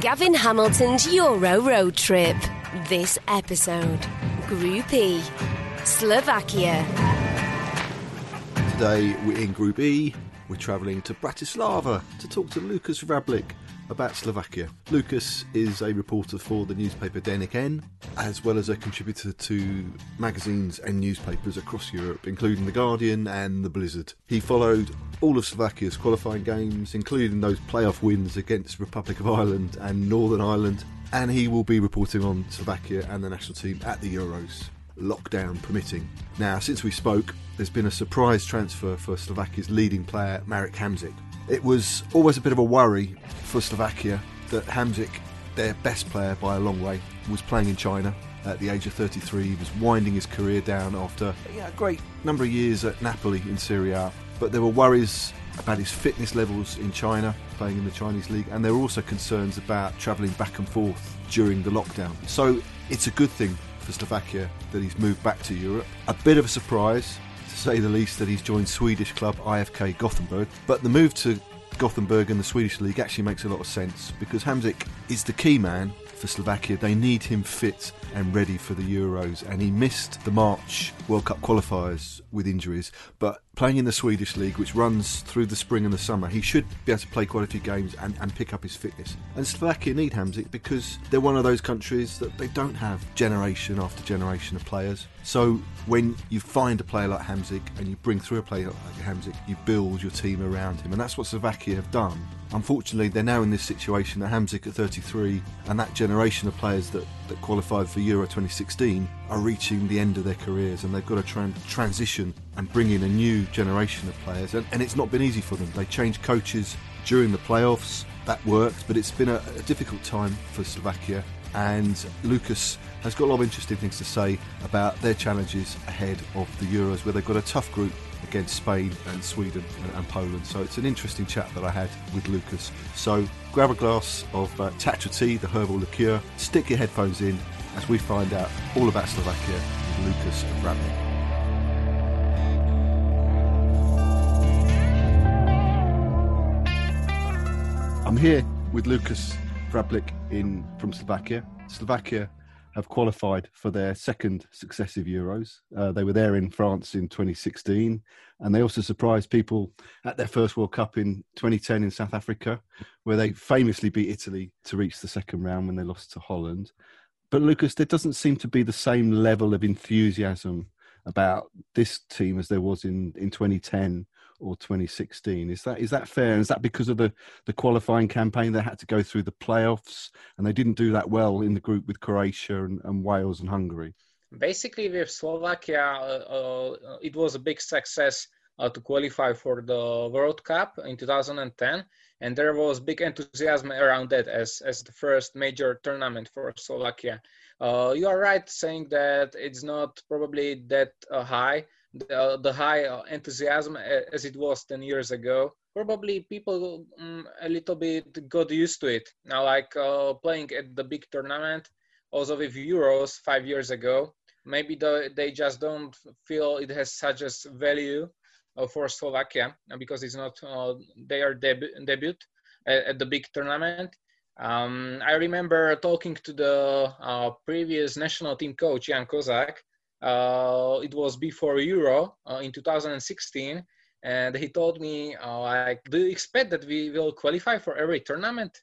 Gavin Hamilton's Euro road trip. This episode Group E Slovakia. Today we're in Group E. We're travelling to Bratislava to talk to Lukas Vrablik about Slovakia. Lukas is a reporter for the newspaper Denik N, as well as a contributor to magazines and newspapers across Europe, including The Guardian and The Blizzard. He followed all of Slovakia's qualifying games, including those playoff wins against Republic of Ireland and Northern Ireland, and he will be reporting on Slovakia and the national team at the Euros lockdown permitting. Now, since we spoke, there's been a surprise transfer for Slovakia's leading player, Marek Hamsik. It was always a bit of a worry for Slovakia that Hamsik, their best player by a long way, was playing in China at the age of 33. He was winding his career down after yeah, a great number of years at Napoli in Serie A. But there were worries about his fitness levels in China, playing in the Chinese league, and there were also concerns about travelling back and forth during the lockdown. So it's a good thing for Slovakia that he's moved back to Europe. A bit of a surprise, to say the least, that he's joined Swedish club IFK Gothenburg. But the move to Gothenburg and the Swedish league actually makes a lot of sense because Hamsik is the key man for Slovakia. They need him fit and ready for the Euros, and he missed the March World Cup qualifiers with injuries. But playing in the Swedish league, which runs through the spring and the summer, he should be able to play quite a few games and, and pick up his fitness. And Slovakia need Hamsik because they're one of those countries that they don't have generation after generation of players. So when you find a player like Hamsik and you bring through a player like Hamsik, you build your team around him, and that's what Slovakia have done. Unfortunately, they're now in this situation that Hamsik at 33 and that generation of players that, that qualified for Euro 2016 are reaching the end of their careers and they've got to transition and bring in a new generation of players. And, and it's not been easy for them. They changed coaches during the playoffs, that worked, but it's been a, a difficult time for Slovakia. And Lukas has got a lot of interesting things to say about their challenges ahead of the Euros, where they've got a tough group against Spain and Sweden and, and, Poland. So it's an interesting chat that I had with Lukas. So grab a glass of uh, Tatra tea, the herbal liqueur, stick your headphones in as we find out all about Slovakia with Lukas Vrablik. I'm here with Lukas Vrablik in from Slovakia. Slovakia have qualified for their second successive Euros. Uh, they were there in France in 2016, and they also surprised people at their first World Cup in 2010 in South Africa, where they famously beat Italy to reach the second round when they lost to Holland. But Lukas, there doesn't seem to be the same level of enthusiasm about this team as there was in, in 2010 or 2016. Is that is that fair? Is that because of the the qualifying campaign they had to go through the playoffs and they didn't do that well in the group with Croatia and, and Wales and Hungary? Basically, with Slovakia, uh, uh, it was a big success uh, to qualify for the World Cup in 2010, and there was big enthusiasm around that as as the first major tournament for Slovakia. Uh, you are right saying that it's not probably that uh, high the, the high uh, enthusiasm as it was 10 years ago probably people um, a little bit got used to it. Now like uh, playing at the big tournament also with euros five years ago maybe the, they just don't feel it has such a value uh, for slovakia because it's not uh, their deb- debut at, at, the big tournament. Um, i remember talking to the uh, previous national team coach jan kozak uh, it was before euro uh, in 2016 and he told me uh, like do you expect that we will qualify for every tournament?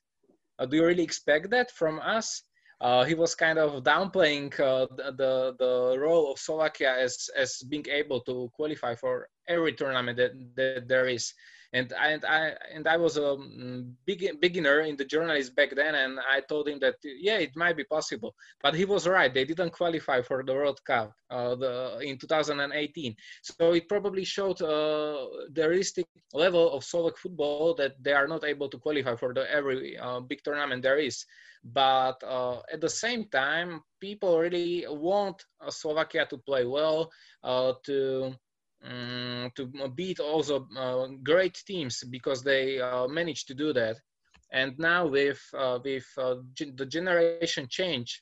Uh, do you really expect that from us? Uh, he was kind of downplaying uh, the, the role of Slovakia as as being able to qualify for every tournament that, that there is and I, and I and I was a mm, big, beginner in the journalist back then, and I told him that yeah, it might be possible. But he was right; they didn't qualify for the World Cup uh, the, in 2018. So it probably showed uh, the realistic level of Slovak football that they are not able to qualify for the every uh, big tournament there is. But uh, at the same time, people really want uh, Slovakia to play well, uh, to um, to beat also uh, great teams because they uh, managed to do that. And now with uh, with the generation change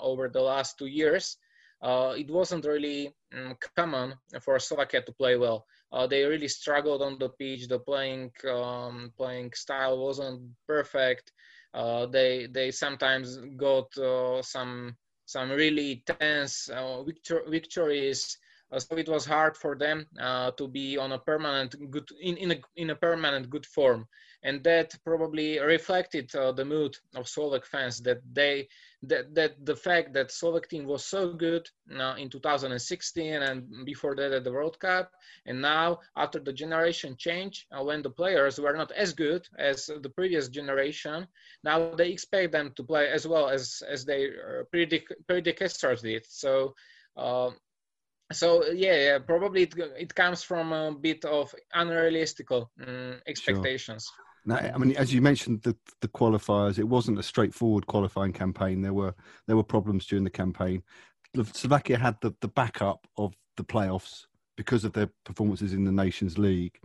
over the last two years, it wasn't really um, common for Slovakia to play well. Uh, they really struggled on the pitch. The playing um, playing style wasn't perfect. Uh, they they sometimes got uh, some some really tense victor- victories uh, so it was hard for them uh, to be on a permanent good in, in, a, in a permanent good form. And that probably reflected uh, the mood of Slovak fans that they that, that the fact that Slovak team was so good uh, in 2016 and before that at the World Cup. And now after the generation change uh, when the players were not as good as the previous generation now they expect them to play as well as as their uh, predecessors did. So uh, so yeah, yeah probably it, it comes from a bit of unrealistic um, expectations sure. Now, I mean, as you mentioned, the the qualifiers, it wasn't a straightforward qualifying campaign. There were there were problems during the campaign. Slovakia had the, the backup of the playoffs because of their performances in the Nations League,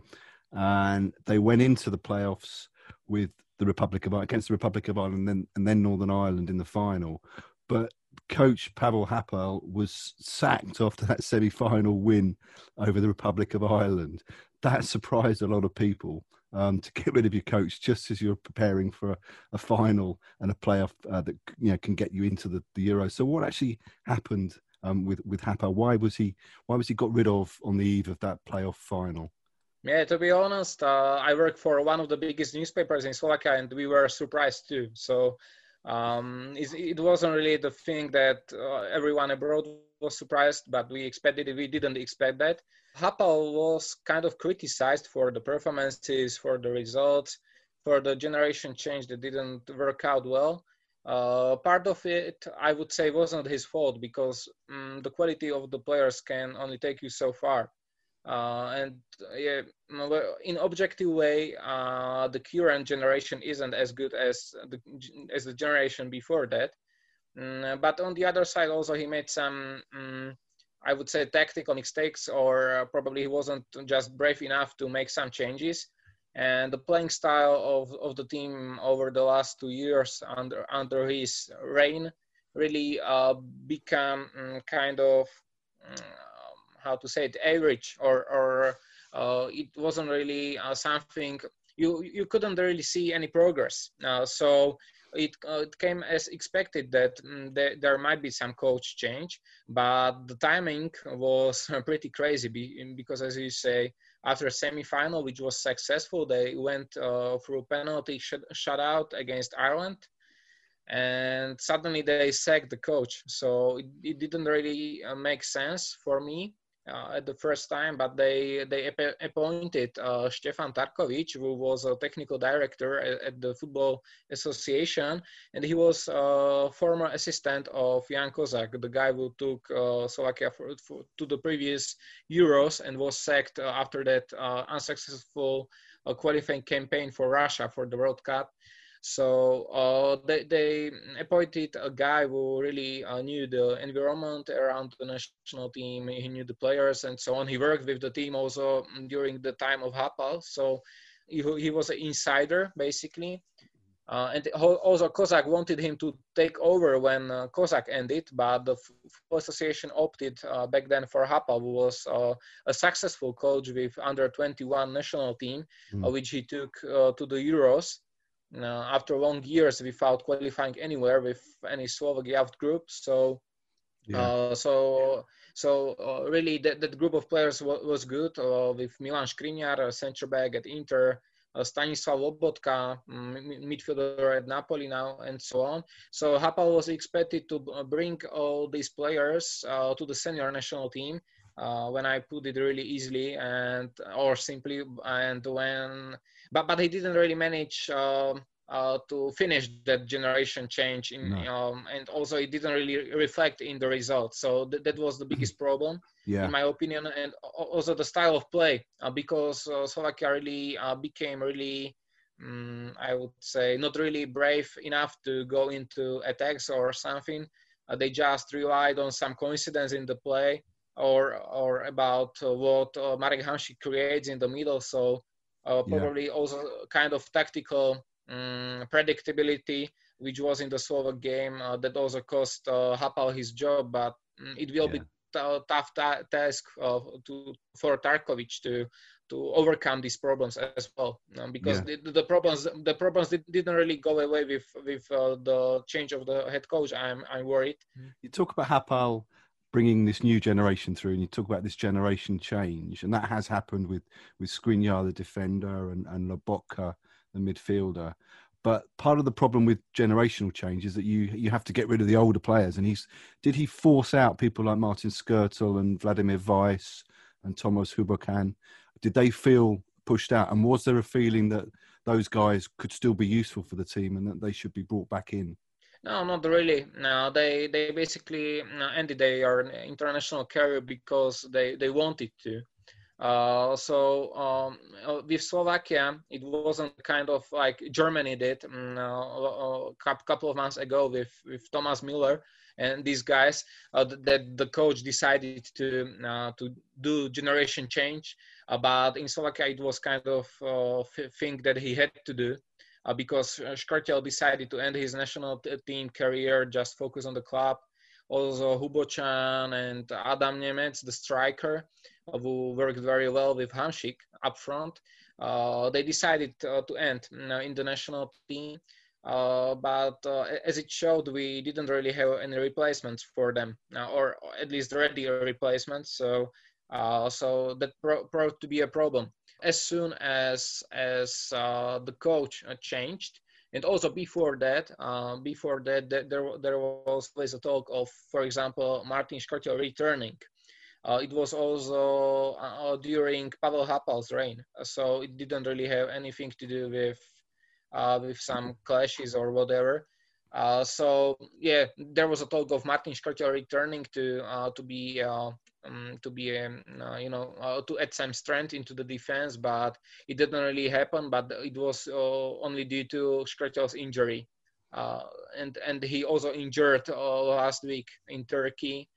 and they went into the playoffs with the Republic of Ireland against the Republic of Ireland, and then and then Northern Ireland in the final. But coach Pavel Hapal was sacked after that semi-final win over the Republic of Ireland. That surprised a lot of people. Um, to get rid of your coach just as you're preparing for a, a final and a playoff uh, that you know can get you into the, the Euro. So what actually happened um, with with Hapal? Why was he why was he got rid of on the eve of that playoff final? Yeah, to be honest, uh, I work for one of the biggest newspapers in Slovakia, and we were surprised too. So um, it wasn't really the thing that uh, everyone abroad was surprised, but we expected it. We didn't expect that. Hapal was kind of criticized for the performances, for the results, for the generation change that didn't work out well. Uh, part of it, I would say, wasn't his fault because um, the quality of the players can only take you so far. Uh, and yeah, in objective way, uh, the current generation isn't as good as the as the generation before that. Mm, but on the other side, also he made some, um, I would say, tactical mistakes, or probably he wasn't just brave enough to make some changes. And the playing style of, of the team over the last two years under under his reign really uh, become um, kind of um, how to say it average or or uh, it wasn't really uh, something you you couldn't really see any progress. Uh, so it, uh, it came as expected that um, there, there might be some coach change, but the timing was pretty crazy because, as you say, after a semi-final, which was successful, they went uh, through penalty sh- shutout against Ireland, and suddenly they sacked the coach. So it, it didn't really uh, make sense for me at the first time, but they they appointed uh, Stefan Tarkovic, who was a technical director at, at, the Football Association, and he was a former assistant of Jan Kozak, the guy who took uh, Slovakia for, for, to the previous Euros and was sacked uh, after that uh, unsuccessful uh, qualifying campaign for Russia for the World Cup. So uh, they, they appointed a guy who really uh, knew the environment around the national team. He knew the players and so on. He worked with the team also during the time of Hapal. So he, he was an insider basically. Uh, and also Kozak wanted him to take over when uh, Kozak ended, but the Football Association opted uh, back then for Hapal, who was uh, a successful coach with under 21 national team, mm. which he took uh, to the Euros. Uh, after long years without qualifying anywhere with any Slovak youth group, so yeah. Uh, so so uh, really that, that group of players was, was good with Milan Skriniar, a center back at Inter, Stanislav Lobotka, mm, midfielder at Napoli now, and so on. So Hapal was expected to bring all these players uh, to the senior national team. Uh, when I put it really easily and or simply and when but but he didn't really manage uh, uh, to finish that generation change in no. um, and also it didn't really reflect in the results so th- that was the biggest problem yeah. in my opinion and also the style of play uh, because uh, slovakia really uh, became really um, i would say not really brave enough to go into attacks or something uh, they just relied on some coincidence in the play or or about uh, what marek hamšík creates in the middle so probably yeah. also kind of tactical um, predictability, which was in the Slovak game, uh, that also cost uh, Hapal his job. But um, it will yeah. be t- tough ta- task uh, to for Tarkovic to to overcome these problems as well, um, because yeah. the, the, problems the problems didn't really go away with with uh, the change of the head coach. I'm I'm worried. You talk about Hapal bringing this new generation through, and you talk about this generation change, and that has happened with with Skriniar, the defender, and and Lobotka the midfielder. But part of the problem with generational change is that you you have to get rid of the older players. And he's did he force out people like Martin Skrtel and Vladimir Weiss and Thomas Hubočan? Did they feel pushed out? And was there a feeling that those guys could still be useful for the team and that they should be brought back in? No, not really. No, they they basically ended their international career because they they wanted to. Uh, so um, uh, with Slovakia, it wasn't kind of like Germany did um, uh, a couple of months ago with, with Thomas Müller and these guys uh, that the coach decided to uh, to do generation change. Uh, but in Slovakia, it was kind of uh, thing that he had to do. Because Skrtel decided to end his national team career, just focus on the club, also Hubočan and Adam Nemec, the striker, uh, who worked very well with Hamšík up front. Uh, they decided uh, to end in the national team. Uh, but uh, as it showed, we didn't really have any replacements for them, uh, or at least ready replacements. So, so that pro- proved to be a problem. As soon as as the coach changed, and also before that, uh, before that, there there was always a talk of, for example, Martin Skrtel returning. Uh, it was also uh, during Pavel Hapal's reign, so it didn't really have anything to do with uh, with some clashes or whatever. Uh, so yeah, there was a talk of Martin Skrtel returning to uh, to be um, to be um, uh, you know uh, to add some strength into the defense, but it didn't really happen. But it was uh, only due to Skrtel's injury, uh, and and he also injured uh, last week in Turkey,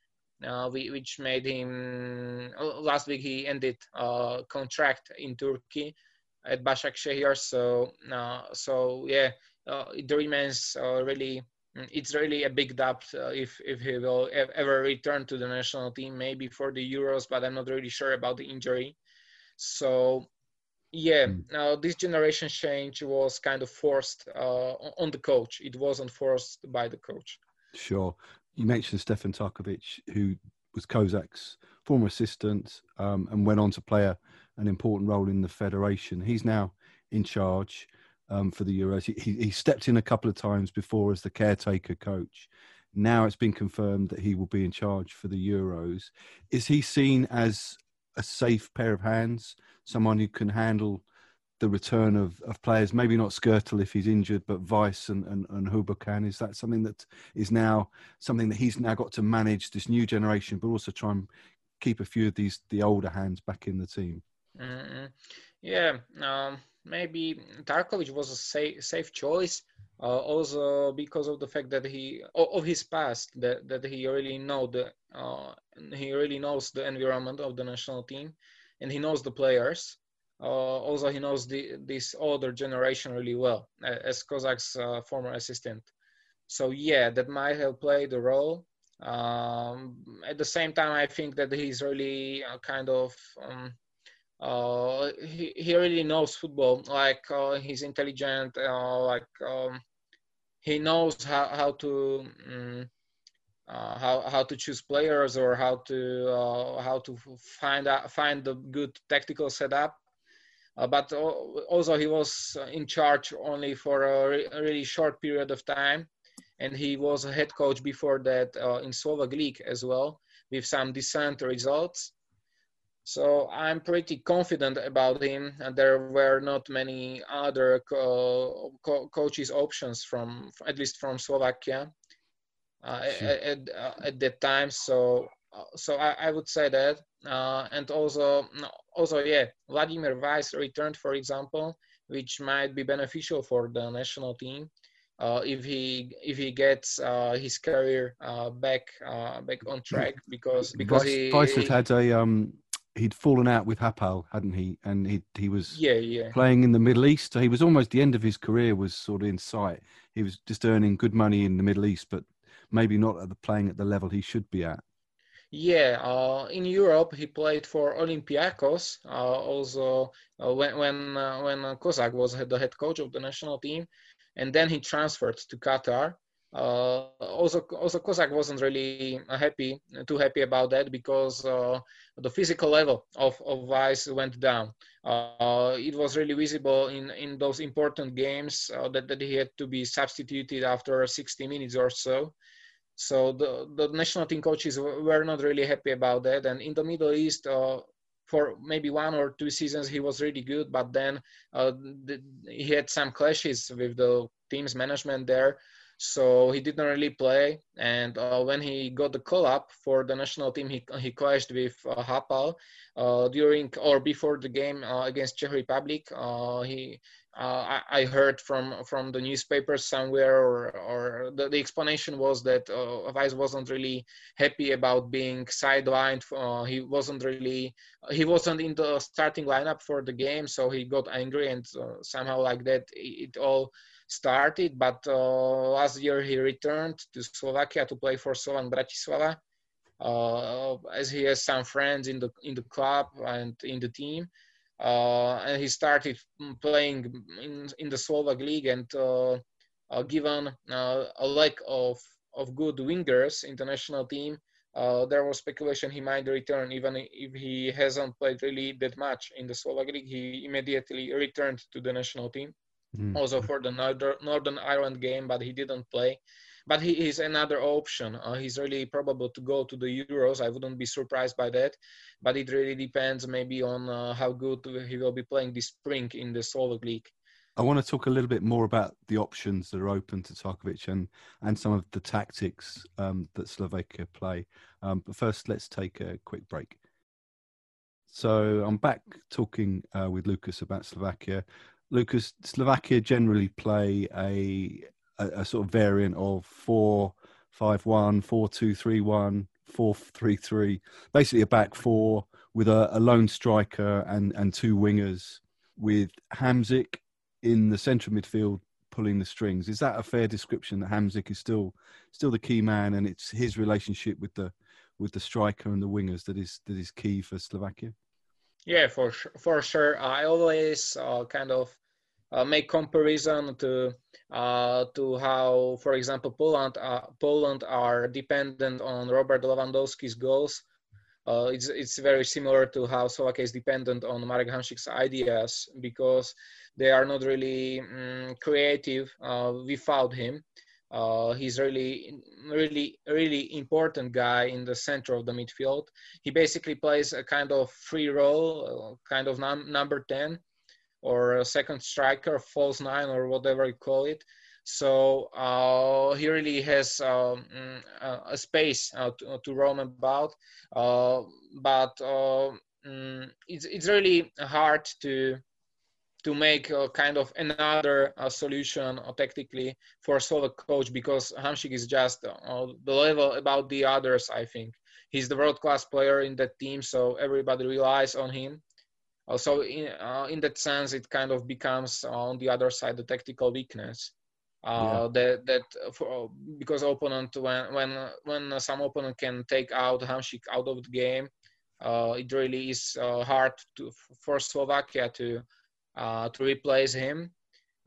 uh, which made him last week he ended contract in Turkey at Başakşehir. So so yeah, it remains really it's really a big doubt uh, if if he will ever return to the national team, maybe for the Euros, but I'm not really sure about the injury. So, yeah, now uh, this generation change was kind of forced uh, on the coach. It wasn't forced by the coach. Sure. You mentioned Stefan Tarkovic, who was Kozak's former assistant um, and went on to play a, an important role in the federation. He's now in charge um, for the Euros. He, he stepped in a couple of times before as the caretaker coach. Now it's been confirmed that he will be in charge for the Euros. Is he seen as a safe pair of hands, someone who can handle the return of, of players? Maybe not Skrtel if he's injured, but Weiss and, and, and Hubočan. Is that something that is now something that he's now got to manage this new generation, but also try and keep a few of these the older hands back in the team? Mm-hmm. Yeah. Um maybe Tarkovic was a safe, safe choice. Uh, also because of the fact that he of his past that, that he really know the uh, he really knows the environment of the national team and he knows the players also he knows the, this older generation really well as Kozak's former assistant. So yeah, that might have played a role. Um, at the same time, I think that he's really kind of um, uh, he, he really knows football. Like uh, he's intelligent. Uh, like um, he knows how how to um, how how to choose players or how to uh, how to find out, find the good tactical setup. Uh, but also he was in charge only for a, re- a, really short period of time, and he was a head coach before that in Slovak League as well, with some decent results. So I'm pretty confident about him, and there were not many other co- co- coaches options from, at least from Slovakia, uh, sure. at, at, uh, at, that time. So uh, so I, I, would say that, uh, and also also yeah, Vladimir Weiss returned, for example, which might be beneficial for the national team. Uh, if he if he gets uh, his career uh, back back on track because because Weiss, he, Weiss had had a um he'd fallen out with Hapal, hadn't he? And he he was yeah yeah playing in the Middle East. So he was almost the end of his career was sort of in sight. He was just earning good money in the Middle East, but maybe not at the playing at the level he should be at. Yeah, uh, in Europe he played for Olympiacos. Uh, also, uh, when when uh, when Kozak was the head coach of the national team, and then he transferred to Qatar. Uh, also, also Kozak wasn't really happy, too happy about that because uh, the physical level of, of Weiss went down. Uh, it was really visible in, in those important games uh, that, that he had to be substituted after 60 minutes or so. So the, the national team coaches were not really happy about that. And in the Middle East, uh, for maybe one or two seasons, he was really good, but then the, he had some clashes with the team's management there so he didn't really play. And uh, when he got the call up for the national team, he, he clashed with uh, Hapal uh, during or before the game uh, against Czech Republic. Uh, he uh, I, I, heard from from the newspapers somewhere, or, or the, the explanation was that uh, wasn't really happy about being sidelined. He wasn't really he wasn't in the starting lineup for the game, so he got angry and somehow like that it, it all started. But uh, last year he returned to Slovakia to play for Slovan Bratislava, uh, as he has some friends in the in the club and in the team uh, and he started playing in, in the Slovak league and given a lack of, of good wingers in the national team, uh, there was speculation he might return even if he hasn't played really that much in the Slovak league. He immediately returned to the national team, mm. also for the Northern Ireland game, but he didn't play but he is another option. Uh, he's really probable to go to the Euros. I wouldn't be surprised by that, but it really depends maybe on uh, how good he will be playing this spring in the Slovak League. I want to talk a little bit more about the options that are open to Tarkovic and, and some of the tactics um, that Slovakia play. Um, but first, let's take a quick break. So I'm back talking uh, with Lukas about Slovakia. Lukas, Slovakia generally play a a, a sort of variant of four five one, four two three one, four three three. Basically, a back four with a, a lone striker and and two wingers, with Hamsik in the central midfield pulling the strings. Is that a fair description that Hamsik is still still the key man, and it's his relationship with the with the striker and the wingers that is that is key for Slovakia? Yeah, for sure. For sure. I always uh, kind of uh, make comparison to uh, to how, for example, Poland uh, Poland are dependent on Robert Lewandowski's goals. Uh, it's it's very similar to how Slovakia is dependent on Marek Hamšík's ideas because they are not really um, creative uh, without him. Uh, he's really, really, really important guy in the center of the midfield. He basically plays a kind of free role, kind of num- number ten, or a second striker, false nine, or whatever you call it. So uh, he really has um, a space uh, to, to, roam about, uh, but um, mm, it's it's really hard to to make a kind of another uh, solution uh, tactically for Slovak coach because Hamšík is just uh, the level about the others. I think he's the world class player in that team, so everybody relies on him Also, in in that sense, it kind of becomes on the other side the tactical weakness. Uh, yeah. that that for, because opponent when when when some opponent can take out Hamšík out of the game, uh, it really is uh, hard to, for Slovakia to uh, to replace him.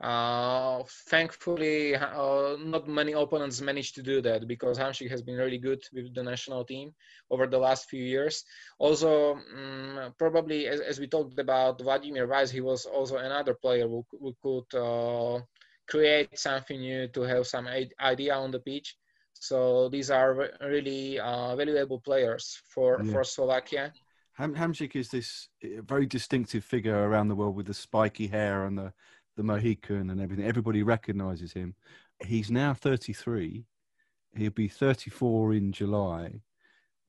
Uh, thankfully, uh, not many opponents managed to do that because Hamšík has been really good with the national team over the last few years. Also, um, probably as, as, we talked about Vladimír Weiss, he was also another player who, who could uh, create something new to have some idea on the pitch. So these are really uh, valuable players for, yeah. for Slovakia. Ham- Hamšík is this uh, very distinctive figure around the world with the spiky hair and the, the Mohican and everything. Everybody recognizes him. He's now 33. He'll be 34 in July.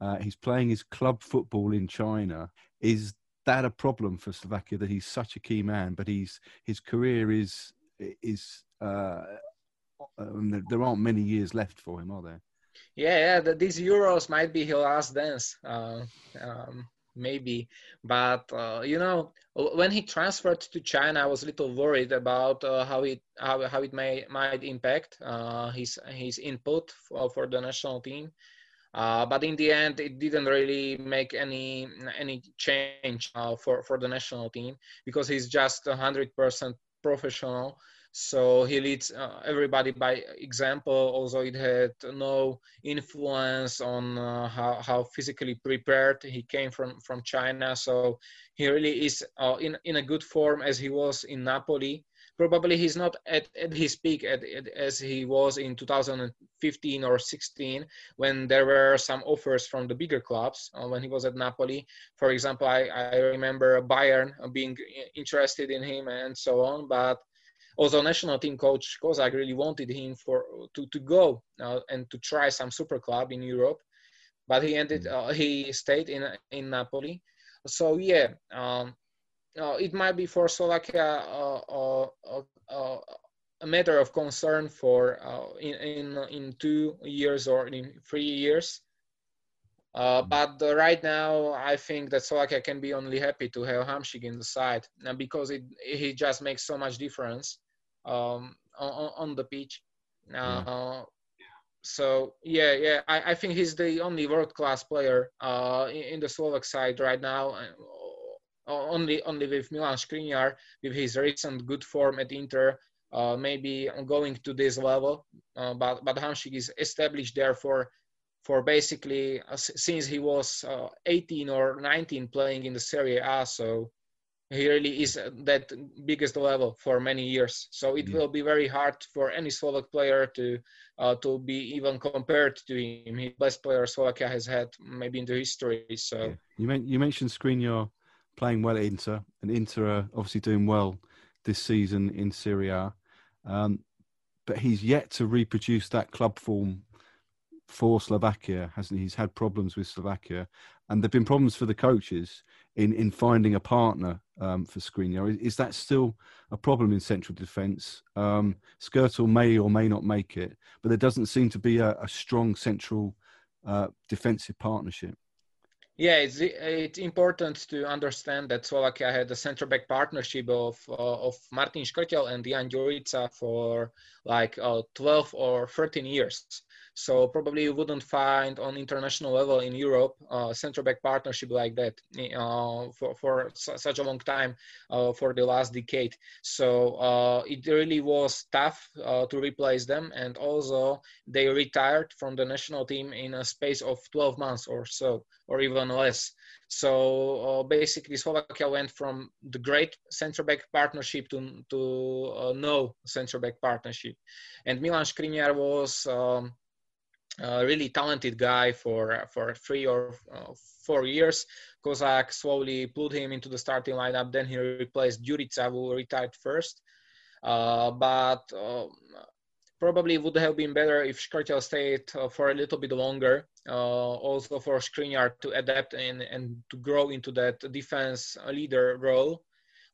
Uh, he's playing his club football in China. Is that a problem for Slovakia that he's such a key man, but he's his career is is uh, um, there aren't many years left for him, are there? Yeah, yeah. The, these Euros might be his last dance. Uh, um, maybe. But uh, you know, when he transferred to China, I was a little worried about uh, how it how, how it may might impact uh, his his input for, for the national team. Uh, but in the end, it didn't really make any any change uh, for for the national team because he's just hundred percent professional so he leads uh, everybody by example although it had no influence on uh, how, how physically prepared he came from from china. So he really is uh, in, in a good form as he was in napoli. Probably he's not at, at his peak at, at, as he was in 2015 or 16 when there were some offers from the bigger clubs uh, when he was at napoli. For example I, I remember bayern being interested in him and so on but although national team coach Kozak really wanted him for to, to go uh, and to try some super club in Europe, but he ended mm. uh, he stayed in in Napoli. So yeah, um, uh, it might be for Slovakia uh, uh, uh, a matter of concern for in, in in two years or in three years. Uh, but uh, right now, I think that Slovakia can be only happy to have Hamšík in the side because it he just makes so much difference um, on, on the pitch. Uh, yeah. So yeah, yeah, I, I think he's the only world class player uh, in, in, the Slovak side right now. Uh, only only with Milan Skriniar with his recent good form at Inter, uh, maybe going to this level. Uh, but but Hamšík is established there for for basically uh, since he was uh, 18 or 19 playing in the Serie A. So he really is that biggest level for many years. So it yeah. will be very hard for any Slovak player to uh, to be even compared to him. He's best player Slovakia has had maybe in the history. So yeah. you, mean, you mentioned Skriniar playing well at Inter, and Inter are obviously doing well this season in Serie A. Um, but he's yet to reproduce that club form for Slovakia, hasn't he? He's had problems with Slovakia, and there've been problems for the coaches in in finding a partner um, for Skriniar. Is, is, that still a problem in central defence? Um, Skrtel may or may not make it, but there doesn't seem to be a, a strong central uh, defensive partnership. Yeah, it's it's important to understand that Slovakia had a centre back partnership of uh, of Martin Škrtel and Jan Ďurica for like uh, 12 or 13 years. So probably you wouldn't find on international level in Europe uh, center back partnership like that uh, for, for such a long time uh, for the last decade. So uh, it really was tough uh, to replace them. And also they retired from the national team in a space of 12 months or so, or even less. So uh, basically, Slovakia went from the great center back partnership to to no center back partnership, and Milan Skriniar was um, a really talented guy for for three or uh, four years. Kozak slowly put him into the starting lineup. Then he replaced Ďurica, who retired first. Uh, but um, probably would have been better if Škrtel stayed uh, for a little bit longer. Uh, also for Skriniar to adapt and, and to grow into that defense leader role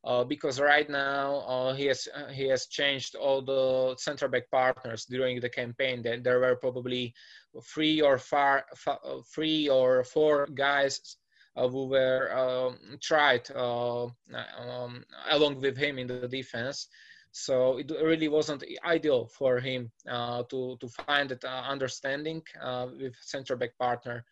uh, because right now uh, he has uh, he has changed all the center back partners during the campaign. That there were probably three or far, uh, three or four guys uh, who were um, tried uh, um, along with him in the defense. So it really wasn't ideal for him to to find that understanding with center back partner.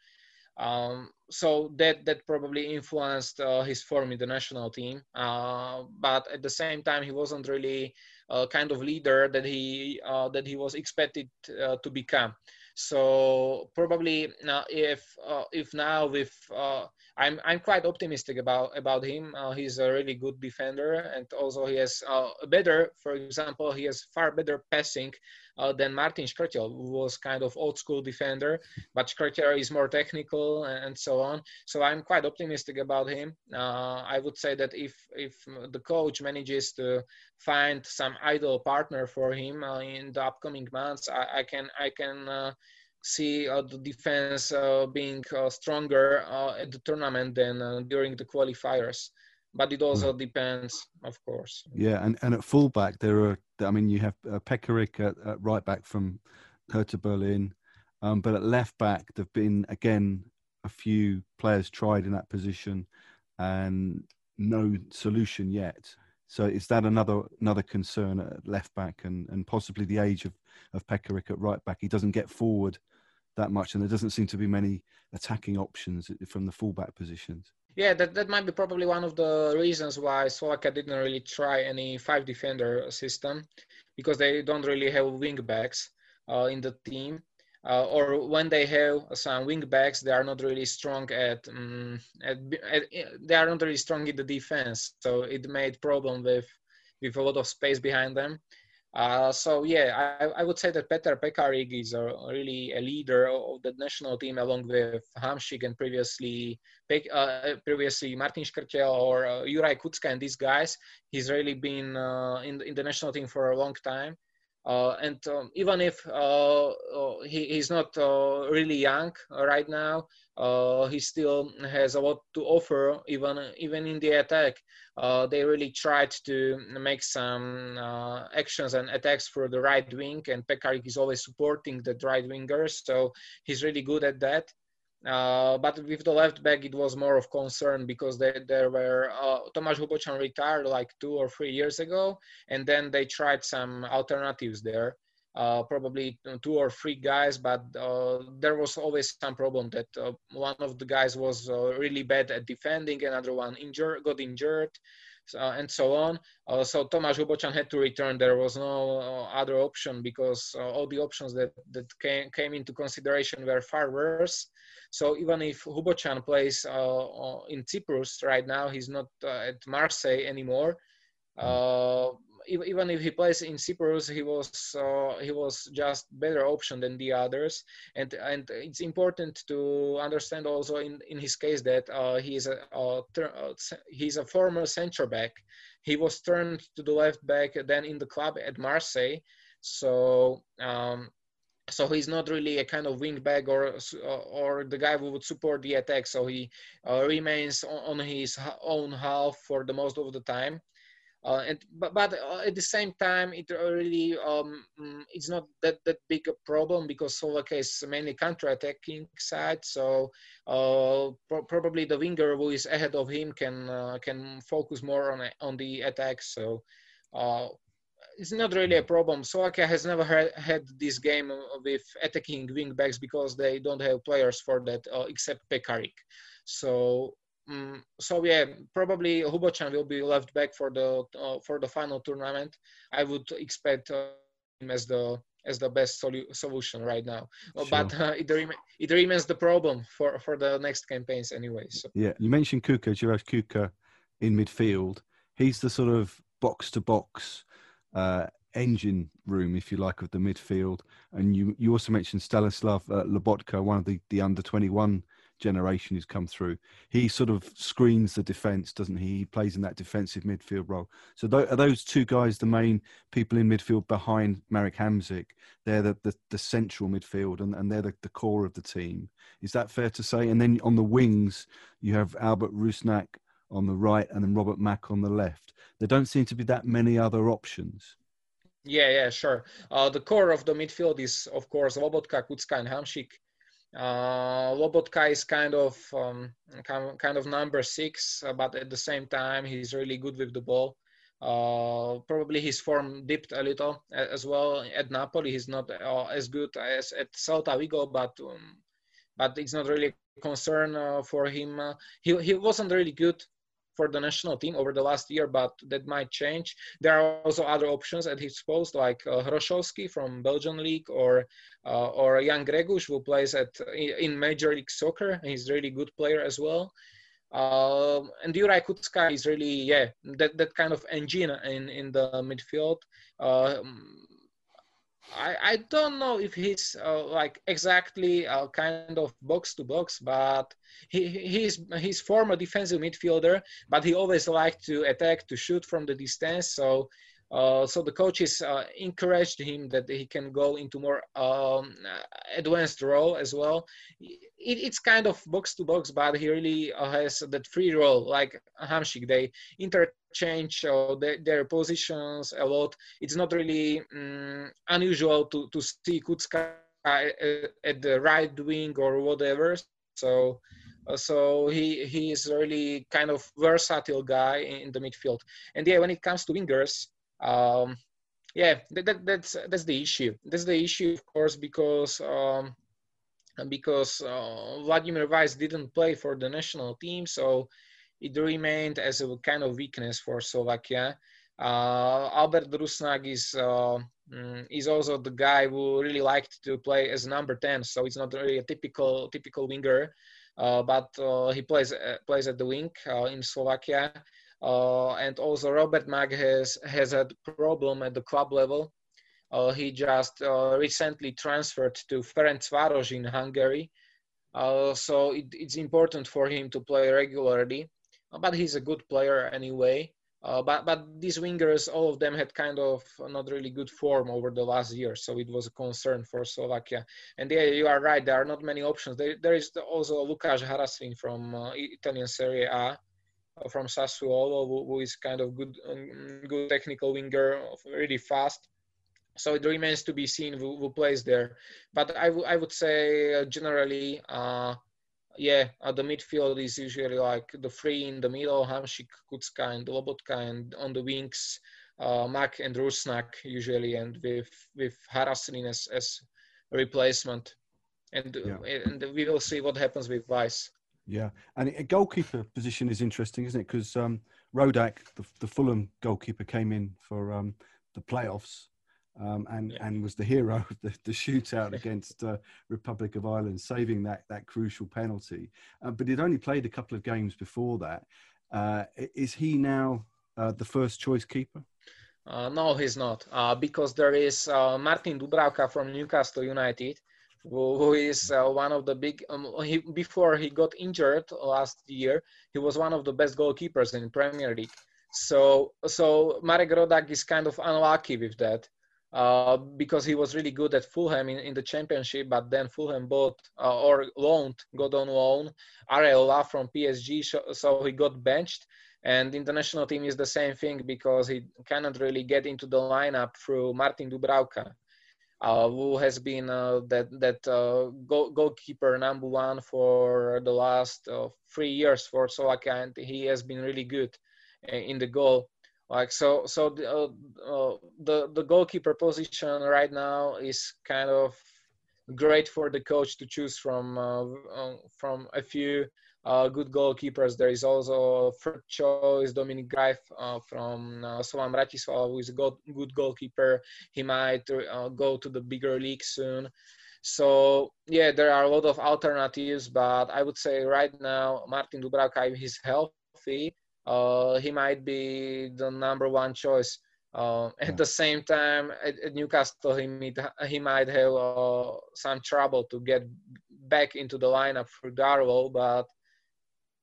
Um, so that that probably influenced uh, his form in the national team. Uh, but at the same time, he wasn't really a kind of leader that he uh, that he was expected to become. So probably now, if uh, if now with uh, I'm I'm quite optimistic about about him. Uh, he's a really good defender, and also he has uh, better. For example, he has far better passing uh, than Martin Škrtel, who was kind of old school defender, but Škrtel is more technical and, and, so on. So I'm quite optimistic about him. Uh, I would say that if if the coach manages to find some ideal partner for him in the upcoming months, I, I can I can see uh, the defense uh, being uh, stronger at the tournament than during the qualifiers. But it also mm. depends, of course. Yeah, and, and at fullback, there are, I mean, you have uh, Pekarik at, at right back from Hertha Berlin. Um, but at left back, there have been, again, a few players tried in that position and no solution yet. So is that another another concern at left back and, and possibly the age of, of Pekarik at right back? He doesn't get forward that much, and there doesn't seem to be many attacking options from the fullback positions. Yeah, that, that might be probably one of the reasons why Slovakia didn't really try any five defender system because they don't really have wing backs uh, in the team. Uh, or when they have some wing backs, they are not really strong at, um, at, at, they are not really strong in the defense. So it made problem with with a lot of space behind them. Uh, so yeah, I, I, would say that Peter Pekarik is a, really a leader of the national team, along with Hamšík and previously uh, previously Martin Škrtel or uh, Juraj Kucka and these guys. He's really been uh, in in the national team for a long time. Uh, and um, even if uh, uh, he, he's not really young right now, he still has a lot to offer, even even in the attack. they really tried to make some actions and attacks for the right wing, and Pekarik is always supporting the right wingers, so he's really good at that. Uh, but with the left back, it was more of concern because they, there were uh, Tomáš Hubočan retired like two or three years ago, and then they tried some alternatives there. Uh, probably two or three guys, but uh, there was always some problem that uh, one of the guys was uh, really bad at defending, another one injured, got injured, and so on. so Tomáš Hubočan had to return. There was no other option because all the options that, that came, came into consideration were far worse. So even if Hubočan plays uh, uh, in Cyprus right now, he's not uh, at Marseille anymore. Even if he plays in Cyprus, he was he was just better option than the others, and and it's important to understand also in, in his case that he is a, he's a former center back. He was turned to the left back then in the club at Marseille. So um, so he's not really a kind of wing back or or the guy who would support the attack. So he uh, remains on, his own half for the most of the time. Uh, and but, but uh, at the same time, it really um, mm, it's not that that big a problem because Slovakia is mainly counter-attacking side. So uh, pro- probably the winger who is ahead of him can uh, can focus more on on the attack. So uh, it's not really a problem. Slovakia has never had, had this game with attacking wing backs because they don't have players for that uh, except Pekarik. So um, so yeah, probably Hubočan will be left back for the uh, for the final tournament. I would expect uh, him as the as the best solu- solution right now. Sure. But uh, it, rem- it remains the problem for, for the next campaigns anyway. So. Yeah, you mentioned Kucka, Juraj Kucka in midfield. He's the sort of box to box uh, engine room, if you like, of the midfield. And you, you also mentioned Stanislav uh, Lobotka, one of the, the under 21 generation who's come through. He sort of screens the defence, doesn't he? He plays in that defensive midfield role. So th- are those two guys the main people in midfield behind Marek Hamšík? They're the, the, the, central midfield and, and they're the, the core of the team. Is that fair to say? And then on the wings, you have Albert Rusnak on the right and then Robert Mak on the left. There don't seem to be that many other options. Yeah, yeah, sure. Uh, the core of the midfield is, of course, Lobotka, Kucka, and Hamšík. Uh, Lobotka is kind of um, kind of number six, uh, but at the same time he's really good with the ball. Uh, probably his form dipped a little as well at Napoli. He's not uh, as good as at Celta Vigo, but um, but it's not really a concern uh, for him. Uh, he he wasn't really good for the national team over the last year, but that might change. There are also other options at his post, like uh, from Belgian league, or uh, or Jan Greguš, who plays at in Major League Soccer. He's really good player as well. Um, and Juraj Kucka is really, yeah, that, that kind of engine in, in the midfield. Uh, I, I don't know if he's uh, like exactly uh, kind of box to box, but he he's he's former defensive midfielder, but he always liked to attack to shoot from the distance. So uh, so the coaches uh, encouraged him that he can go into more um, advanced role as well. It, it's kind of box to box, but he really uh, has that free role like Hamšík. They interchange uh, their, their, positions a lot. It's not really um, unusual to, to see Kucka at the right wing or whatever. So so he he is really kind of versatile guy in the midfield. And yeah, when it comes to wingers, um, yeah, that, that, that's that's the issue. That's the issue, of course, because um, because uh, Vladimir Weiss didn't play for the national team, so it remained as a kind of weakness for Slovakia. Uh, Albert Rusnak is uh, mm, is also the guy who really liked to play as number 10, so it's not really a typical typical winger, uh, but uh, he plays uh, plays at the wing in Slovakia. Uh, and also Robert Mak has, has a problem at the club level. Uh, he just uh, recently transferred to Ferencváros in Hungary. so it, it's important for him to play regularly. But he's a good player anyway. Uh, but but these wingers, all of them had kind of not really good form over the last year, so it was a concern for Slovakia. And yeah, you are right. There are not many options. There, there is also Lukáš Haraslín from uh, Italian Serie A, from Sassuolo, who, who is kind of good, um, good technical winger, really fast. So it remains to be seen who, who plays there. But I, w- I would say uh, generally, uh, yeah, uh, the midfield is usually like the three in the middle, Hamšík, Kucka, and Lobotka, and on the wings, uh, Mak and Rusnak usually, and with with Haraslín as, as replacement. And, yeah. and we will see what happens with Weiss. Yeah, and a goalkeeper position is interesting, isn't it? Because um, Rodak, the, the, Fulham goalkeeper, came in for um, the playoffs um, and yeah. and was the hero of the, the shootout against uh, Republic of Ireland, saving that that crucial penalty. Uh, but he'd only played a couple of games before that. Uh, is he now uh, the first choice keeper? Uh, no, he's not, uh, because there is Martin Dubravka from Newcastle United who is uh, one of the big. Um, he, before he got injured last year, he was one of the best goalkeepers in Premier League. So, so Marek Rodak is kind of unlucky with that. Uh, because he was really good at Fulham in, in the championship, but then Fulham bought uh, or loaned, got on loan Areola from PSG, so he got benched. And international team is the same thing because he cannot really get into the lineup through Martin Dubravka uh, who has been uh, that that uh, goal, goalkeeper number one for the last uh, three years for Slovakia, and he has been really good in the goal. Like so, so the uh, uh, the, the goalkeeper position right now is kind of great for the coach to choose from from a few uh, good goalkeepers. There is also third choice Dominic Greif uh, from uh, Slovan Bratislava, who is a good, good goalkeeper. He might uh, go to the bigger league soon. So yeah, there are a lot of alternatives, but I would say right now Martin Dubravka, if he's healthy, uh, he might be the number one choice. Uh, at the same time, at, at, Newcastle, he might, he might have uh, some trouble to get back into the lineup for Darlow, but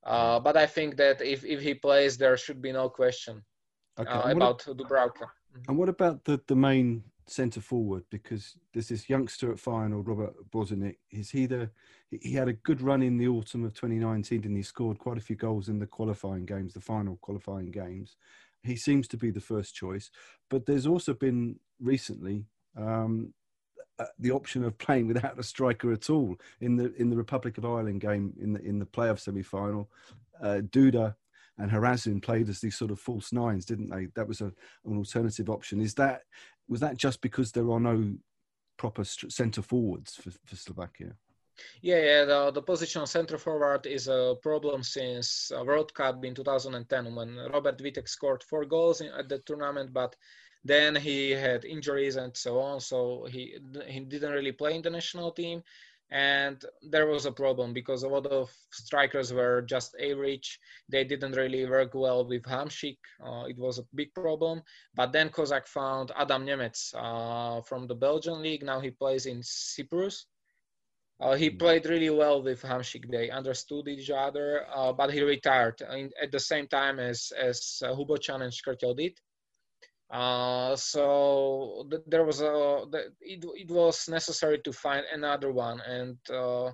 uh, but I think that if, if he plays, there should be no question okay. uh, about ab- Dubravka. Mm-hmm. And what about the, the main centre forward? Because there's this youngster at Feyenoord, Robert Boženík. Is he the? He had a good run in the autumn of 2019, and he scored quite a few goals in the qualifying games, the final qualifying games. He seems to be the first choice, but there's also been recently um, uh, the option of playing without a striker at all in the in the Republic of Ireland game in the in the playoff semi final. Uh, Duda and Haraslín played as these sort of false nines, didn't they? That was a, an alternative option. Is that was that just because there are no proper centre forwards for, for Slovakia? Yeah, yeah. The, the position of center forward is a problem since World Cup in 2010 when Robert Vittek scored four goals in, at the tournament, but then he had injuries and so on, so he he didn't really play in the national team, and there was a problem because a lot of strikers were just average. They didn't really work well with Hamšík. Uh, it was a big problem. But then Kozak found Adam Nemec uh, from the Belgian league. Now he plays in Cyprus uh, he played really well with Hamšík. They understood each other, uh, but he retired in, at the same time as as uh, Hubočan and Škrtel did. Uh, so th- there was a th- it, it was necessary to find another one, and uh,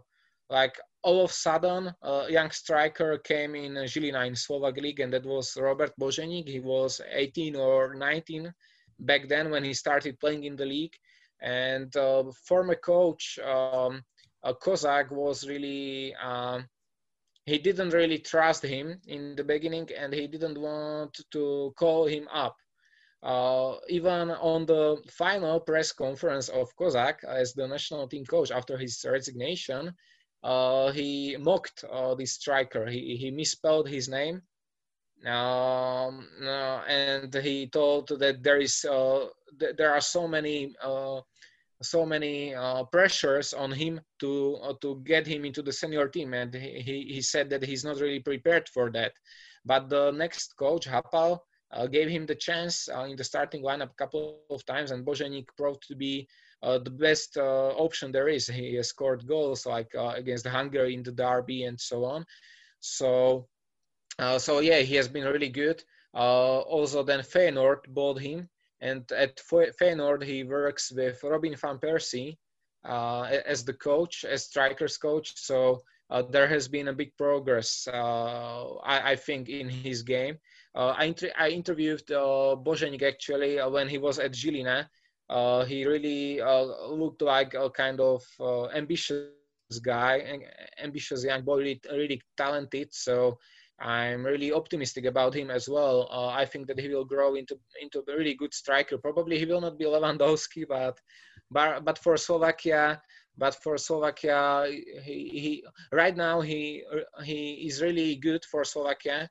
like all of a sudden, a young striker came in Žilina in Slovak league, and that was Robert Boženík. He was 18 or 19 back then when he started playing in the league, and uh, former coach. Um, uh, Kozak was really um, he didn't really trust him in the beginning, and he didn't want to call him up. Uh, even on the final press conference of Kozak as the national team coach after his resignation, uh, he mocked uh, the striker. He, he misspelled his name. Um, uh, and he told that there is uh, th- there are so many uh, so many pressures on him to to get him into the senior team, and he, he said that he's not really prepared for that. But the next coach, Hapal, gave him the chance uh, in the starting lineup a couple of times, and Boženík proved to be uh, the best uh, option there is. He has scored goals like against Hungary in the derby and so on. So, so yeah, he has been really good. also, then Feyenoord bought him and at Feyenoord, he works with Robin van Persie uh, as the coach, as strikers coach. So uh, there has been a big progress, uh, I, I, think, in his game. Uh, I, inter- I, interviewed uh, Boženík actually uh, when he was at Žilina. Uh, he really looked like a kind of ambitious guy, ambitious young boy, really, really talented. So I'm really optimistic about him as well. Uh, I think that he will grow into into a really good striker. Probably he will not be Lewandowski, but but but for Slovakia, but for Slovakia, he, he right now he he is really good for Slovakia,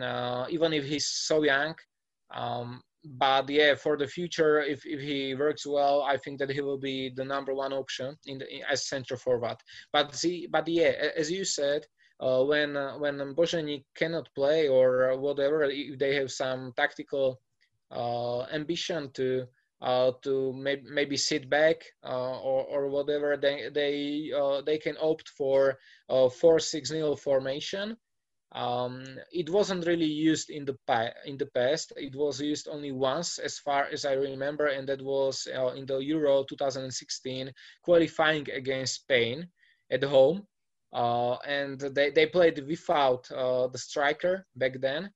uh, even if he's so young. Um, but yeah, for the future, if, if he works well, I think that he will be the number one option in the in, as center forward. But see, but yeah, as you said, uh, when uh, when Boženík cannot play or whatever, if they have some tactical uh, ambition to uh, to maybe, maybe sit back uh, or, or whatever, they they uh, they can opt for four six nil formation. Um, it wasn't really used in the in the past. It was used only once, as far as I remember, and that was in the Euro 2016 qualifying against Spain at home uh, and they, they played without uh, the striker back then.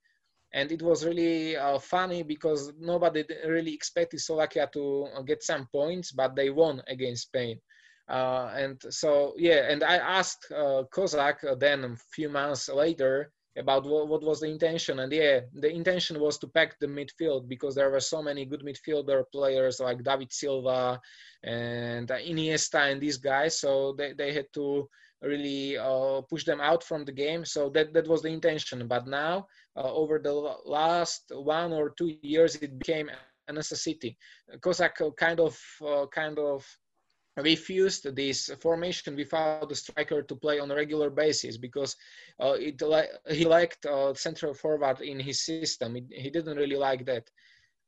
And it was really uh, funny because nobody really expected Slovakia to get some points, but they won against Spain. Uh, and so, yeah, and I asked uh, Kozak then a few months later about what, what, was the intention. And yeah, the intention was to pack the midfield because there were so many good midfielder players like David Silva and Iniesta and these guys. So they, they had to really uh, push them out from the game. So that, that was the intention. But now, uh, over the last one or two years, it became a necessity. Kozak kind of uh, kind of refused this formation without the striker to play on a regular basis because uh, it he liked uh, central forward in his system. It, he didn't really like that.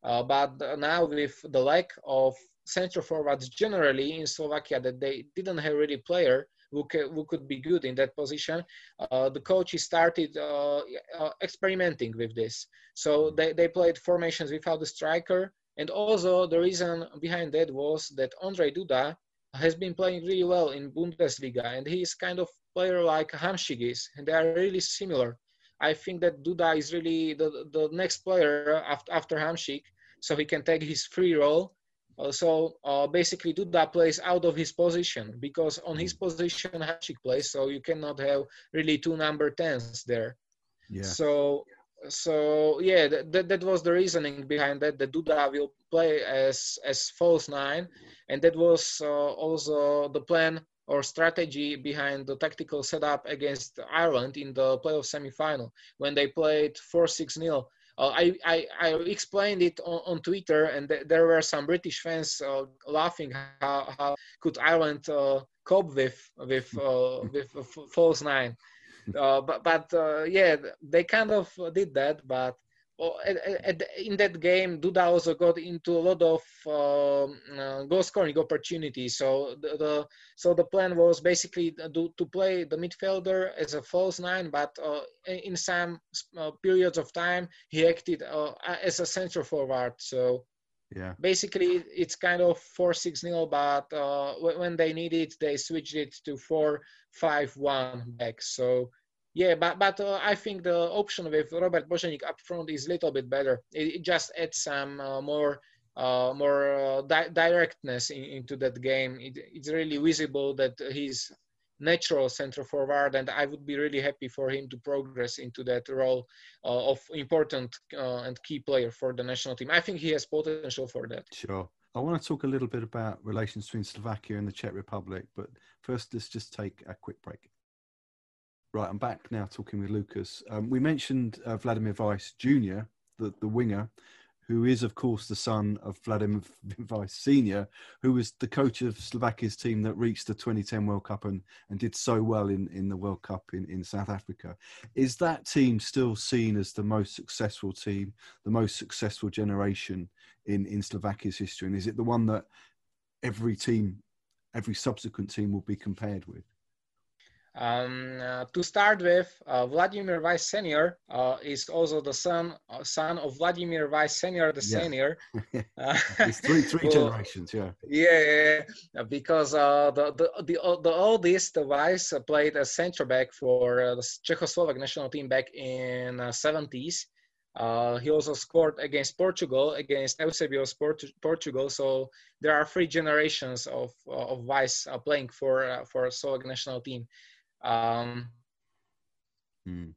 Uh, but now with the lack of central forwards generally in Slovakia that they didn't have really player who, who could be good in that position, uh, the coach started uh, uh, experimenting with this. So they, they played formations without the striker. And also the reason behind that was that Ondrej Duda has been playing really well in Bundesliga and he's kind of player like Hamšík is and they are really similar. I think that Duda is really the, the next player after, after Hamšík so he can take his free role Uh, so uh, basically, Duda plays out of his position because on his position Hamšík plays, so you cannot have really two number tens there. Yeah. So so yeah, that, that was the reasoning behind that. The Duda will play as as false nine, and that was uh, also the plan or strategy behind the tactical setup against Ireland in the playoff semifinal when they played 4-6-0. Uh, I, I, I, explained it on, on Twitter, and th- there were some British fans uh, laughing how, how could Ireland uh, cope with with uh, with false nine. Uh, but but uh, yeah, they kind of did that, but at, at, in that game, Duda also got into a lot of um, uh, goal scoring opportunities. So the, the, so the plan was basically to, to play the midfielder as a false nine, but uh, in some uh, periods of time he acted uh, as a central forward. So yeah, basically it's kind of four six nil, but uh, when they need it, they switched it to four five one back. So yeah, but but uh, I think the option with Robert Boženík up front is a little bit better. It, it just adds some uh, more uh, more uh, di- directness in, into that game. It, it's really visible that he's natural center forward, and I would be really happy for him to progress into that role uh, of important uh, and key player for the national team. I think he has potential for that. Sure. I want to talk a little bit about relations between Slovakia and the Czech Republic, but first let's just take a quick break. Right, I'm back now talking with Lukas. Um, we mentioned uh, Vladimir Weiss Jr., the, the winger, who is, of course, the son of Vladimir Weiss Sr., who was the coach of Slovakia's team that reached the 2010 World Cup and, and did so well in, in the World Cup in, in South Africa. Is that team still seen as the most successful team, the most successful generation in, in Slovakia's history? And is it the one that every team, every subsequent team will be compared with? Um, uh, to start with, uh, Vladimir Weiss Senior uh, is also the son uh, son of Vladimir Weiss Senior, the yeah. senior. it's three three generations, yeah. Yeah, yeah because uh, the the the, the oldest Weiss played as center back for uh, the Czechoslovak national team back in uh, 70s. he also scored against Portugal, against Eusebio's Port- Portugal. So there are three generations of of Weiss playing for for Slovak national team. Um, hmm.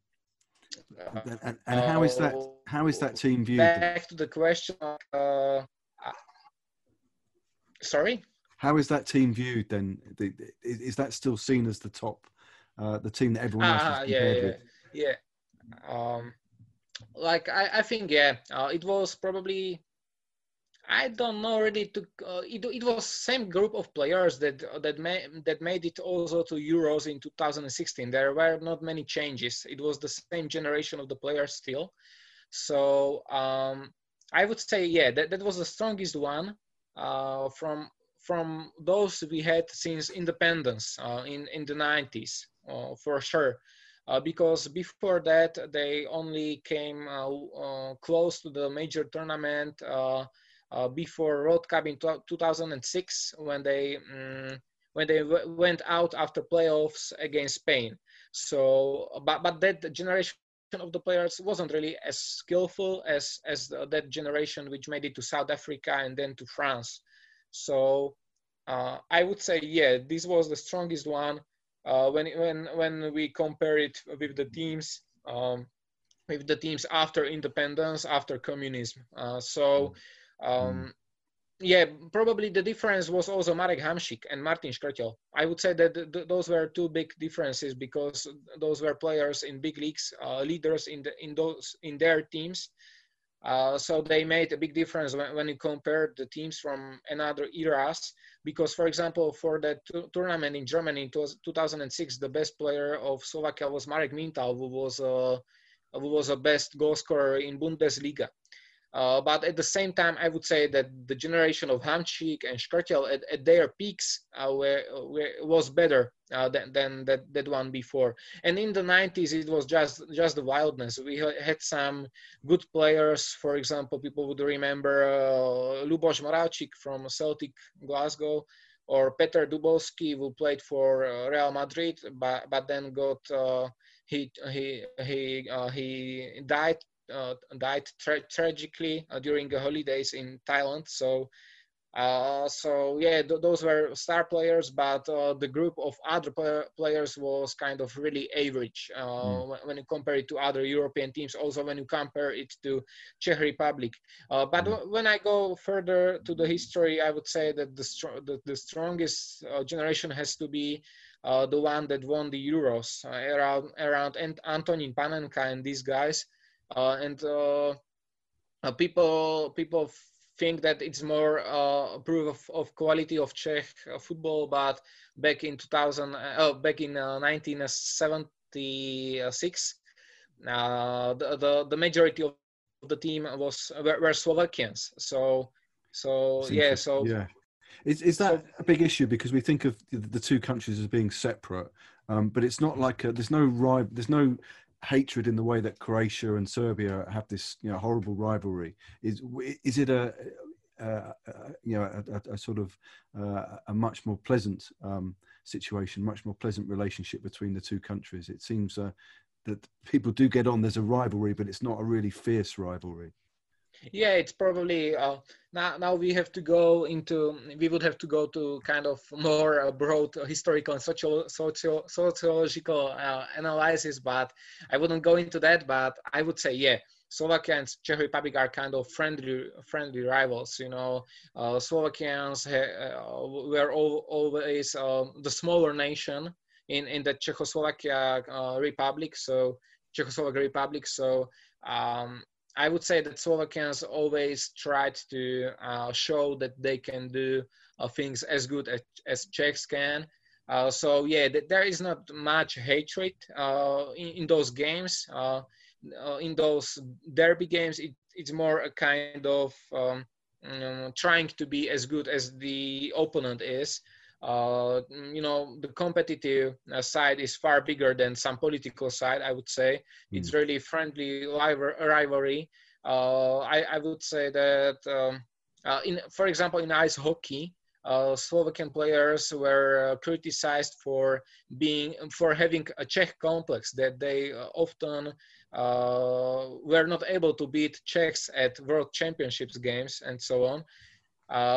and, and, and, how is that? How is that team viewed? Back to the question. Of, uh, sorry. How is that team viewed then? Is that still seen as the top, uh, the team that everyone else uh, is yeah, yeah, with? Yeah, um, like I, I think yeah, uh, it was probably I don't know really. To uh, it, it was same group of players that that made that made it also to Euros in 2016. There were not many changes. It was the same generation of the players still. So um, I would say yeah, that, that was the strongest one uh, from from those we had since independence uh, in in the 90s uh, for sure. Uh, because before that they only came uh, uh, close to the major tournament uh, before World Cup in 2006 when they um, when they went out after playoffs against Spain. So, but but that generation of the players wasn't really as skillful as as that generation which made it to South Africa and then to France. So uh, I would say yeah, this was the strongest one uh, when when when we compare it with the teams. Um, with the teams after independence, after communism. Uh, so um, mm. Yeah, probably the difference was also Marek Hamšík and Martin Škrtel. I would say that th- those were two big differences because those were players in big leagues, uh, leaders in the in those in their teams. Uh, so they made a big difference when, when you compare the teams from another eras. Because, for example, for the t- tournament in Germany in 2006, the best player of Slovakia was Marek Mintal, who was uh, who was a best goal scorer in Bundesliga. Uh, but at the same time, I would say that the generation of Hamšík and Škrtel at, at, their peaks uh, were, were, was better uh, than, than that, that one before. And in the 90s, it was just just the wildness. We had some good players. For example, people would remember uh, Luboš Moravčík from Celtic Glasgow or Peter Dubovsky, who played for uh, Real Madrid, but, but then got uh, he he he uh, he died died tra- tragically uh, during the holidays in Thailand. So Uh, so yeah, th- those were star players, but uh, the group of other play- players was kind of really average uh, mm. when, when, you compare it to other European teams. Also, when you compare it to Czech Republic. Uh, but mm. w- when I go further to the history, I would say that the str- the, the, strongest uh, generation has to be uh, the one that won the Euros around around Antonin Panenka and these guys, and people people think that it's more uh, proof of, of, quality of Czech uh, football. But back in 2000, uh, oh, back in 1976, uh, uh, the, the, the majority of the team was were, were Slovakians. So so yeah, so yeah. Is, is that so, a big issue because we think of the two countries as being separate, um, but it's not like a, there's no there's no hatred in the way that Croatia and Serbia have this you know horrible rivalry? Is is it a, a, a you know a, a sort of uh, a much more pleasant um, situation, much more pleasant relationship between the two countries? It seems uh, that people do get on. There's a rivalry, but it's not a really fierce rivalry yeah it's probably uh, now now we have to go into we would have to go to kind of more uh, broad historical and social, sociological uh, analysis but i wouldn't go into that but i would say yeah Slovakia and Czech Republic are kind of friendly friendly rivals. You know, uh, Slovakians ha- uh, were all, always uh, the smaller nation in in the Czechoslovakia uh, Republic. So Czechoslovak Republic. So um, I would say that Slovakians always tried to uh, show that they can do uh, things as good as, as Czechs can. Uh, so yeah, th- there is not much hatred uh, in, in, those games. Uh, uh, in those derby games, it, it's more a kind of um, um, trying to be as good as the opponent is uh, you know the competitive uh, side is far bigger than some political side i would say mm. it's really friendly rivalry uh, I, I, would say that um, uh, in for example in ice hockey uh, Slovakian players were uh, criticized for being for having a Czech complex that they often were not able to beat Czechs at World Championships games and so on.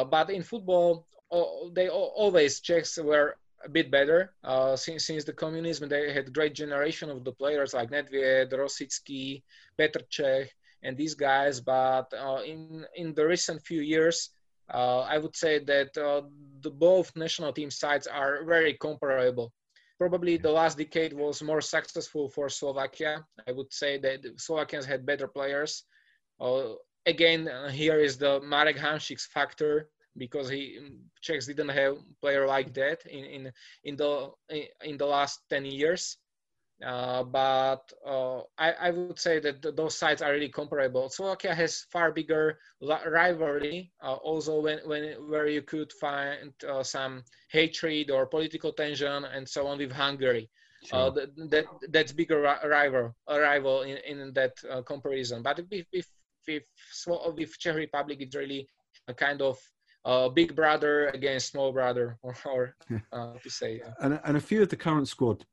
but in football, they always Czechs were a bit better uh, since since the communism. They had great generation of the players like Nedved, Rosický, Petr Čech, and these guys. But uh, in in the recent few years, uh, I would say that uh, the both national team sides are very comparable. Probably the last decade was more successful for Slovakia. I would say that Slovakians had better players. Uh, again, uh, here is the Marek Hamšík's factor because he Czechs didn't have player like that in in in the in the last 10 years. Uh, but uh, I, I, would say that th- those sides are really comparable. Slovakia has far bigger rivalry, uh, also when, when where you could find uh, some hatred or political tension and so on with Hungary. Uh, sure. that that's bigger rival rival in, in that uh, comparison. But with with with, with Czech Republic, it's really a kind of uh, big brother against small brother, or, or uh, to say. Yeah. And, and a few of the current squad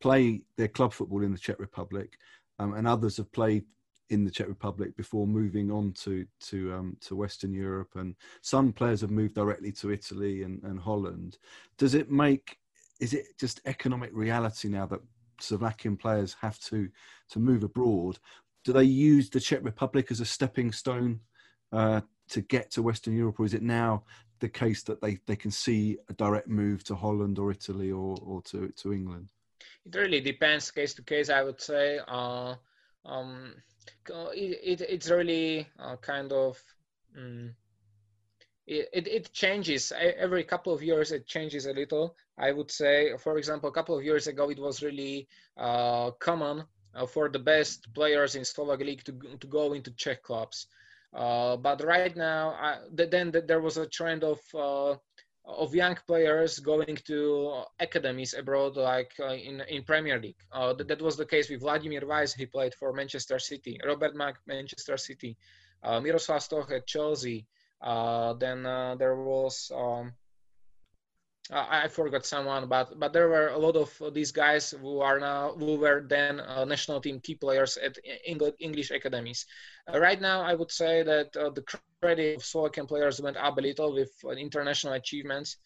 play their club football in the Czech Republic, um, and others have played in the Czech Republic before moving on to to um, to Western Europe, and some players have moved directly to Italy and, and Holland. Does it make is it just economic reality now that Slovakian players have to to move abroad? Do they use the Czech Republic as a stepping stone uh, to get to Western Europe, or is it now the case that they, they can see a direct move to Holland or Italy or, or to, to England? It really depends case to case, I would say. Uh, um, it, it, it's really uh, kind of um, it, it changes every couple of years it changes a little i would say for example a couple of years ago it was really uh, common uh, for the best players in slovak league to, to go into czech clubs uh, but right now, I, then there was a trend of uh, of young players going to academies abroad, like uh, in in Premier League. Uh, that, that, was the case with Vladimír Weiss. He played for Manchester City. Robert Mak, Manchester City. Uh, Miroslav Stoch at Chelsea. then there was um, I forgot someone, but but there were a lot of these guys who are now who were then uh, national team key players at English academies. Uh, right now, I would say that uh, the credit of Slovakian players went up a little with uh, international achievements.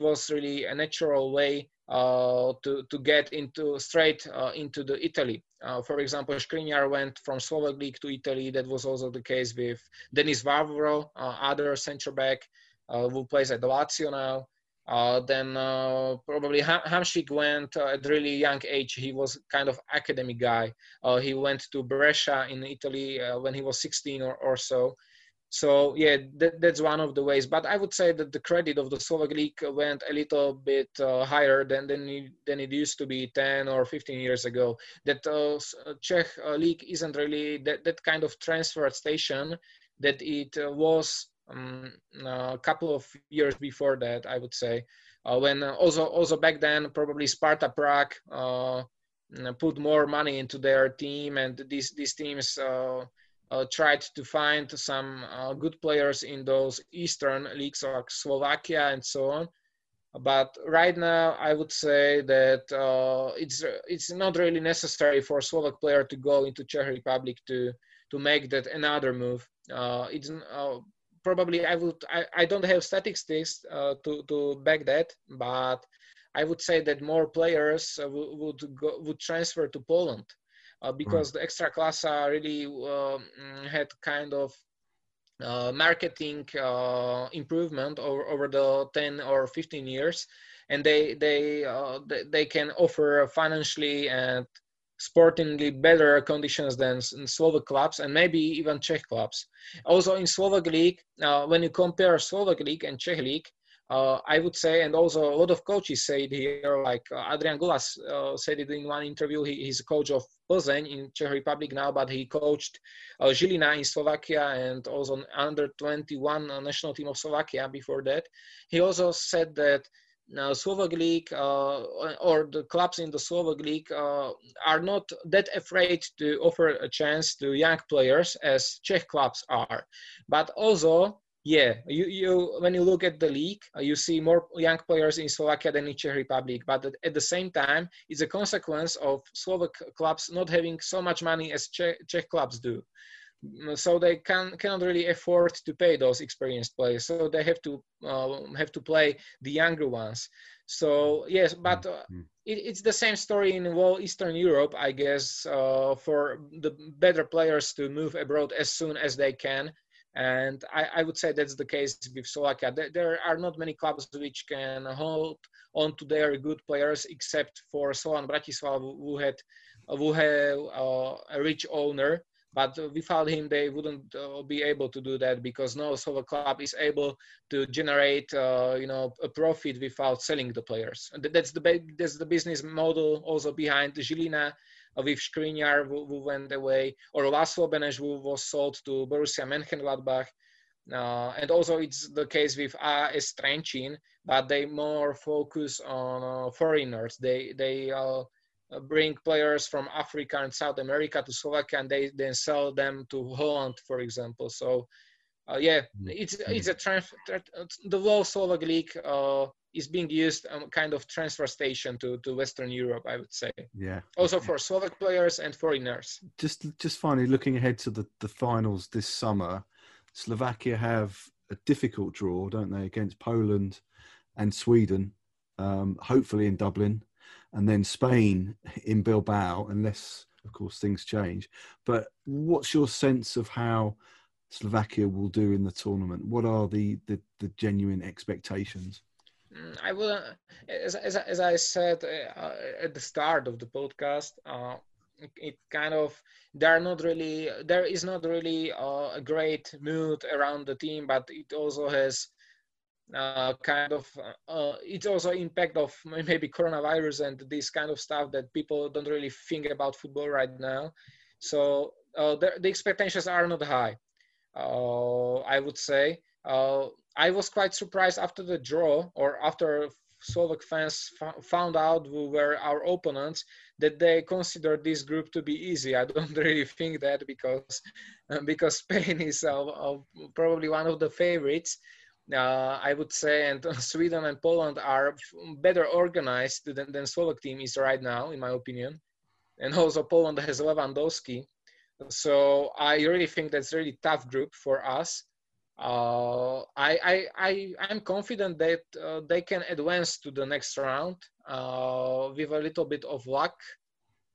It was really a natural way uh, to to get into straight uh, into the Italy. for example, Skriniar went from Slovak league to Italy. That was also the case with Denis Vavro, other centre back who plays at Lazio now. Uh, then uh, probably Ham- Hamšík went uh, at really young age. He was kind of academic guy. Uh, he went to Brescia in Italy uh, when he was 16 or, or so. So yeah, that, that's one of the ways. But I would say that the credit of the Slovak league went a little bit higher than than it, than it used to be 10 or 15 years ago. That Czech league isn't really that, that kind of transfer station that it was um, a couple of years before that, I would say. Uh, when uh, also also back then probably Sparta Prague uh, put more money into their team, and these these teams uh, uh, tried to find some uh, good players in those eastern leagues like Slovakia and so on. But right now, I would say that it's it's not really necessary for a Slovak player to go into Czech Republic to to make that another move. it's probably I would I, I don't have statistics uh, to to back that, but I would say that more players uh, would would, go, would transfer to Poland uh, because right. the Ekstraklasa really um, had kind of uh, marketing uh, improvement over, over the 10 or 15 years and they they uh, they can offer financially and sportingly better conditions than Slovak clubs and maybe even Czech clubs. Also in Slovak league, uh, when you compare Slovak league and Czech league, uh, I would say, and also a lot of coaches say it here, like uh, Adrian Gulas uh, said it in one interview. He, he's a coach of Plzeň in Czech Republic now, but he coached uh, Žilina in Slovakia and also under 21 national team of Slovakia before that. He also said that Slovak League uh, or the clubs in the Slovak League uh, are not that afraid to offer a chance to young players as Czech clubs are. But also, yeah, you, you when you look at the league, uh, you see more young players in Slovakia than in Czech Republic. But at the same time, it's a consequence of Slovak clubs not having so much money as Czech, Czech clubs do so they can cannot really afford to pay those experienced players so they have to uh, have to play the younger ones so yes but uh, mm-hmm. it, it's the same story in all eastern europe i guess uh, for the better players to move abroad as soon as they can and I, I, would say that's the case with Slovakia. There, there, are not many clubs which can hold on to their good players, except for Slovan Bratislava, who had who have uh, a rich owner but without him, they wouldn't uh, be able to do that because no Slovak club is able to generate, uh, you know, a profit without selling the players. That's the that's the business model also behind Žilina uh, with Skriniar who, who, went away, or Laszlo Benes who was sold to Borussia Mönchengladbach. Uh, and also it's the case with AS Trenčín, but they more focus on uh, foreigners. They they uh, bring players from Africa and South America to Slovakia and they then sell them to Holland, for example. So, uh, yeah, mm-hmm. it's it's a transfer. The whole Slovak league uh, is being used um, kind of transfer station to to Western Europe, I would say. Yeah. Also for Slovak players and foreigners. Just just finally looking ahead to the the finals this summer, Slovakia have a difficult draw, don't they, against Poland and Sweden. Um, hopefully in Dublin and then Spain in Bilbao, unless, of course, things change. But what's your sense of how Slovakia will do in the tournament? What are the, the, the genuine expectations? Mm, I will, as, as, as I said uh, at the start of the podcast, uh, it kind of there are not really there is not really uh, a great mood around the team, but it also has uh, kind of uh, it's also impact of maybe coronavirus and this kind of stuff that people don't really think about football right now. So uh, the, the, expectations are not high uh, i would say. Uh, i was quite surprised after the draw or after Slovak fans f- found out who were our opponents that they considered this group to be easy. I don't really think that because because Spain is probably one of the favorites, uh, I would say, and Sweden and Poland are better organized than, than Slovak team is right now, in my opinion. And also Poland has Lewandowski, so I really think that's a really tough group for us. Uh, I, I, I, I'm confident that uh, they can advance to the next round uh, with a little bit of luck.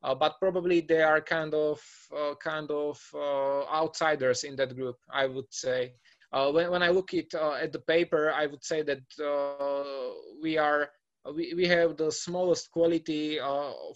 Uh, but probably they are kind of uh, kind of uh, outsiders in that group. I would say. When, when I look at at the paper, I would say that we are we, we have the smallest quality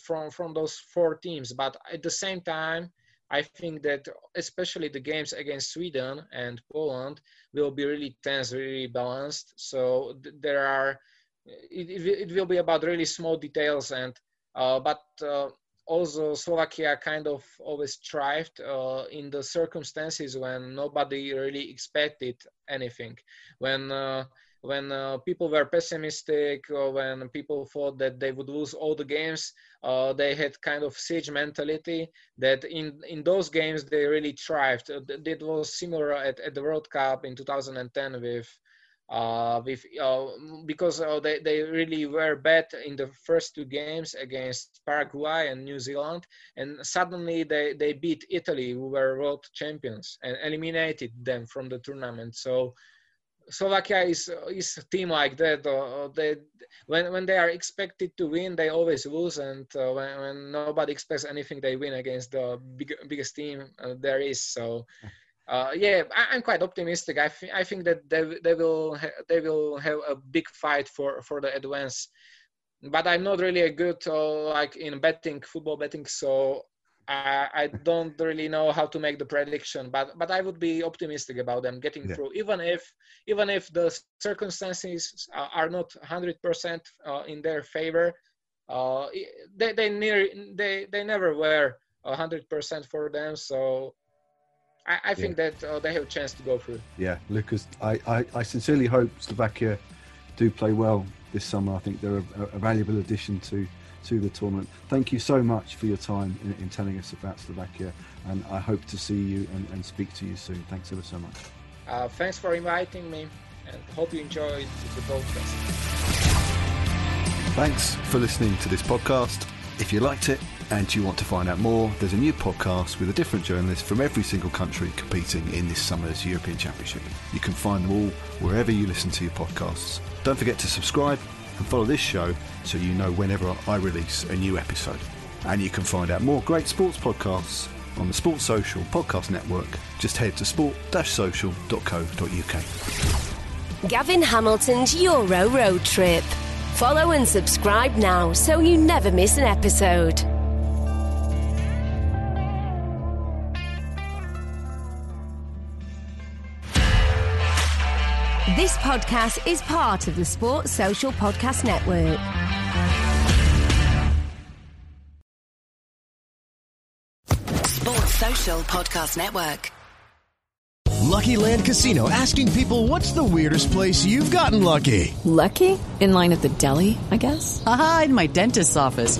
from from those four teams. But at the same time, I think that especially the games against Sweden and Poland will be really tense, really balanced. So th- there are, it, it, will be about really small details and, uh, but uh, also Slovakia kind of always thrived uh, in the circumstances when nobody really expected anything. When uh, when uh, people were pessimistic or when people thought that they would lose all the games uh, they had kind of siege mentality that in in those games they really thrived it was similar at, at the world cup in 2010 with uh, with uh, because uh, they, they really were bad in the first two games against Paraguay and New Zealand, and suddenly they, they beat Italy, who were world champions, and eliminated them from the tournament. So Slovakia is is a team like that. Uh, they when when they are expected to win, they always lose, and uh, when, when nobody expects anything, they win against the big, biggest team uh, there is. So. Uh, yeah, I, am quite optimistic. I, th- I think that they, they will ha- they will have a big fight for, for the advance, but I'm not really a good uh, like in betting football betting, so I, I, don't really know how to make the prediction, but but I would be optimistic about them getting yeah. through, even if even if the circumstances are not 100% uh, in their favor. Uh, they they near they they never were 100% for them, so I, I think yeah. that uh, they have a chance to go through. Yeah, Lukas, I, I, I sincerely hope Slovakia do play well this summer. I think they're a, a valuable addition to to the tournament. Thank you so much for your time in, in telling us about Slovakia, and I hope to see you and, and speak to you soon. Thanks ever so much. Uh, thanks for inviting me, and hope you enjoyed the podcast. Thanks for listening to this podcast. If you liked it and you want to find out more, there's a new podcast with a different journalist from every single country competing in this summer's European Championship. You can find them all wherever you listen to your podcasts. Don't forget to subscribe and follow this show so you know whenever I release a new episode. And you can find out more great sports podcasts on the Sports Social Podcast Network. Just head to sport-social.co.uk. Gavin Hamilton's Euro Road Trip. Follow and subscribe now so you never miss an episode. This podcast is part of the Sports Social Podcast Network. Sports Social Podcast Network. Lucky Land Casino asking people what's the weirdest place you've gotten lucky? Lucky? In line at the deli, I guess? Aha, in my dentist's office.